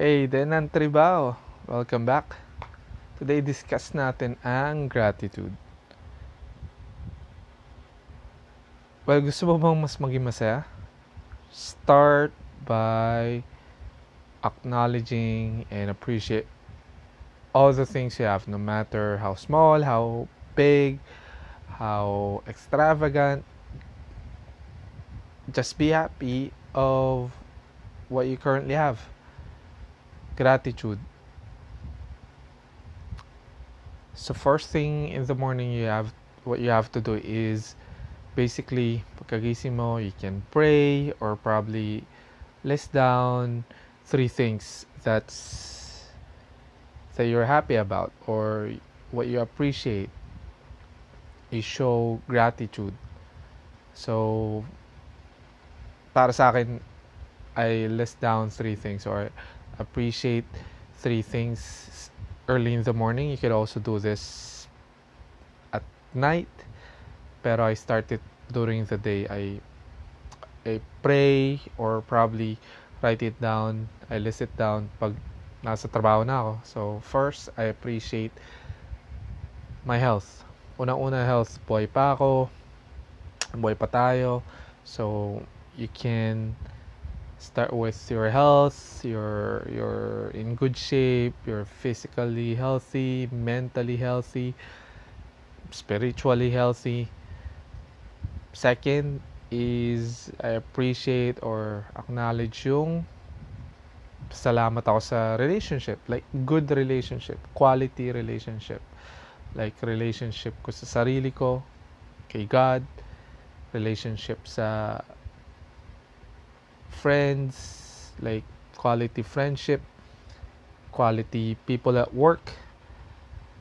Hey, Denan Tribao. Welcome back. Today, discuss natin ang gratitude. Well, gusto mo bang mas maging masaya? Start by acknowledging and appreciate all the things you have, no matter how small, how big, how extravagant. Just be happy of what you currently have. Gratitude. So first thing in the morning you have what you have to do is basically pagkagising you can pray or probably list down three things that's that you're happy about or what you appreciate you show gratitude so para sa akin I list down three things or appreciate three things early in the morning. You could also do this at night, pero I started during the day. I I pray or probably write it down. I list it down pag nasa trabaho na ako. So first, I appreciate my health. Unang-una health, boy pa ako. Boy pa tayo. So you can start with your health you're you're in good shape you're physically healthy mentally healthy spiritually healthy. Second is I appreciate or acknowledge yung salamat ako sa relationship like good relationship quality relationship. Like relationship ko sa sarili ko kay God relationship sa friends, like quality friendship, quality people at work,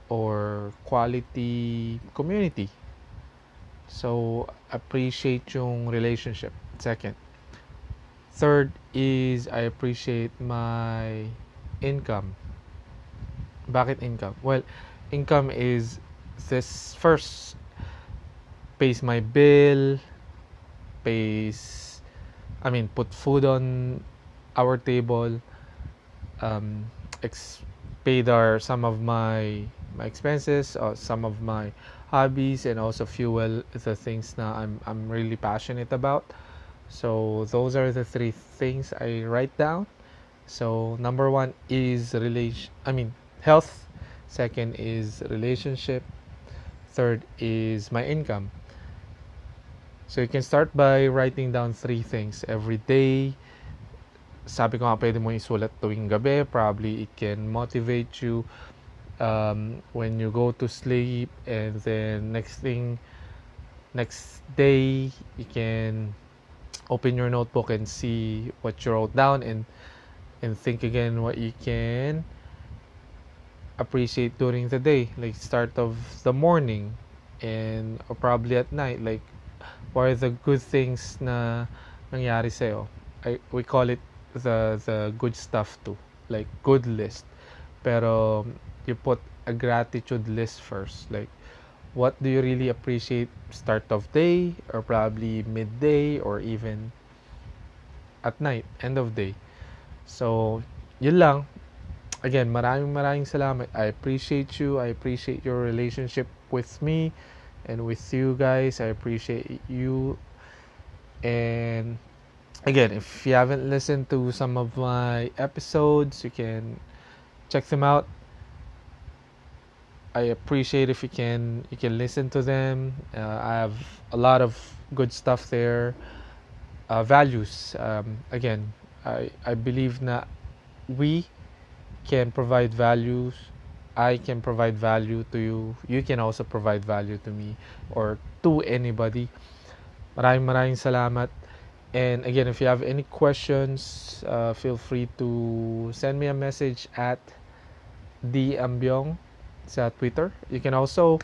or quality community. So, appreciate yung relationship. Second. Third is I appreciate my income. Bakit income? Well, income is this first pays my bill, pays I mean, put food on our table, um, ex- paid our some of my my expenses, or some of my hobbies, and also fuel the things that I'm I'm really passionate about. So those are the three things I write down. So number one is relation. I mean health. Second is relationship. Third is my income. So you can start by writing down three things every day. Sabi ko nga pwede mo isulat tuwing gabi. Probably it can motivate you um, when you go to sleep. And then next thing, next day, you can open your notebook and see what you wrote down and and think again what you can appreciate during the day like start of the morning and or probably at night like what are the good things na nangyari sa'yo. I, we call it the the good stuff too. Like good list. Pero you put a gratitude list first. Like what do you really appreciate start of day or probably midday or even at night, end of day. So, yun lang. Again, maraming maraming salamat. I appreciate you. I appreciate your relationship with me and with you guys. I appreciate you. And again, if you haven't listened to some of my episodes, you can check them out. I appreciate if you can you can listen to them. Uh, I have a lot of good stuff there. Uh, values. Um, again, I I believe that we can provide values I can provide value to you. You can also provide value to me or to anybody. Maraming maraming salamat. And again, if you have any questions, uh, feel free to send me a message at Ambyong sa Twitter. You can also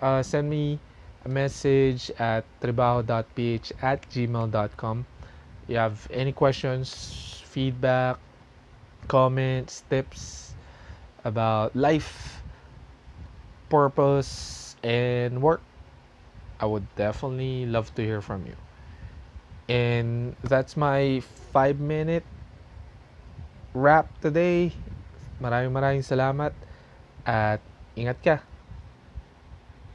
uh, send me a message at tribaho.ph at gmail.com. You have any questions, feedback, comments, tips, about life, purpose, and work, I would definitely love to hear from you. And that's my five minute wrap today. Maraming maraming salamat at ingat ka.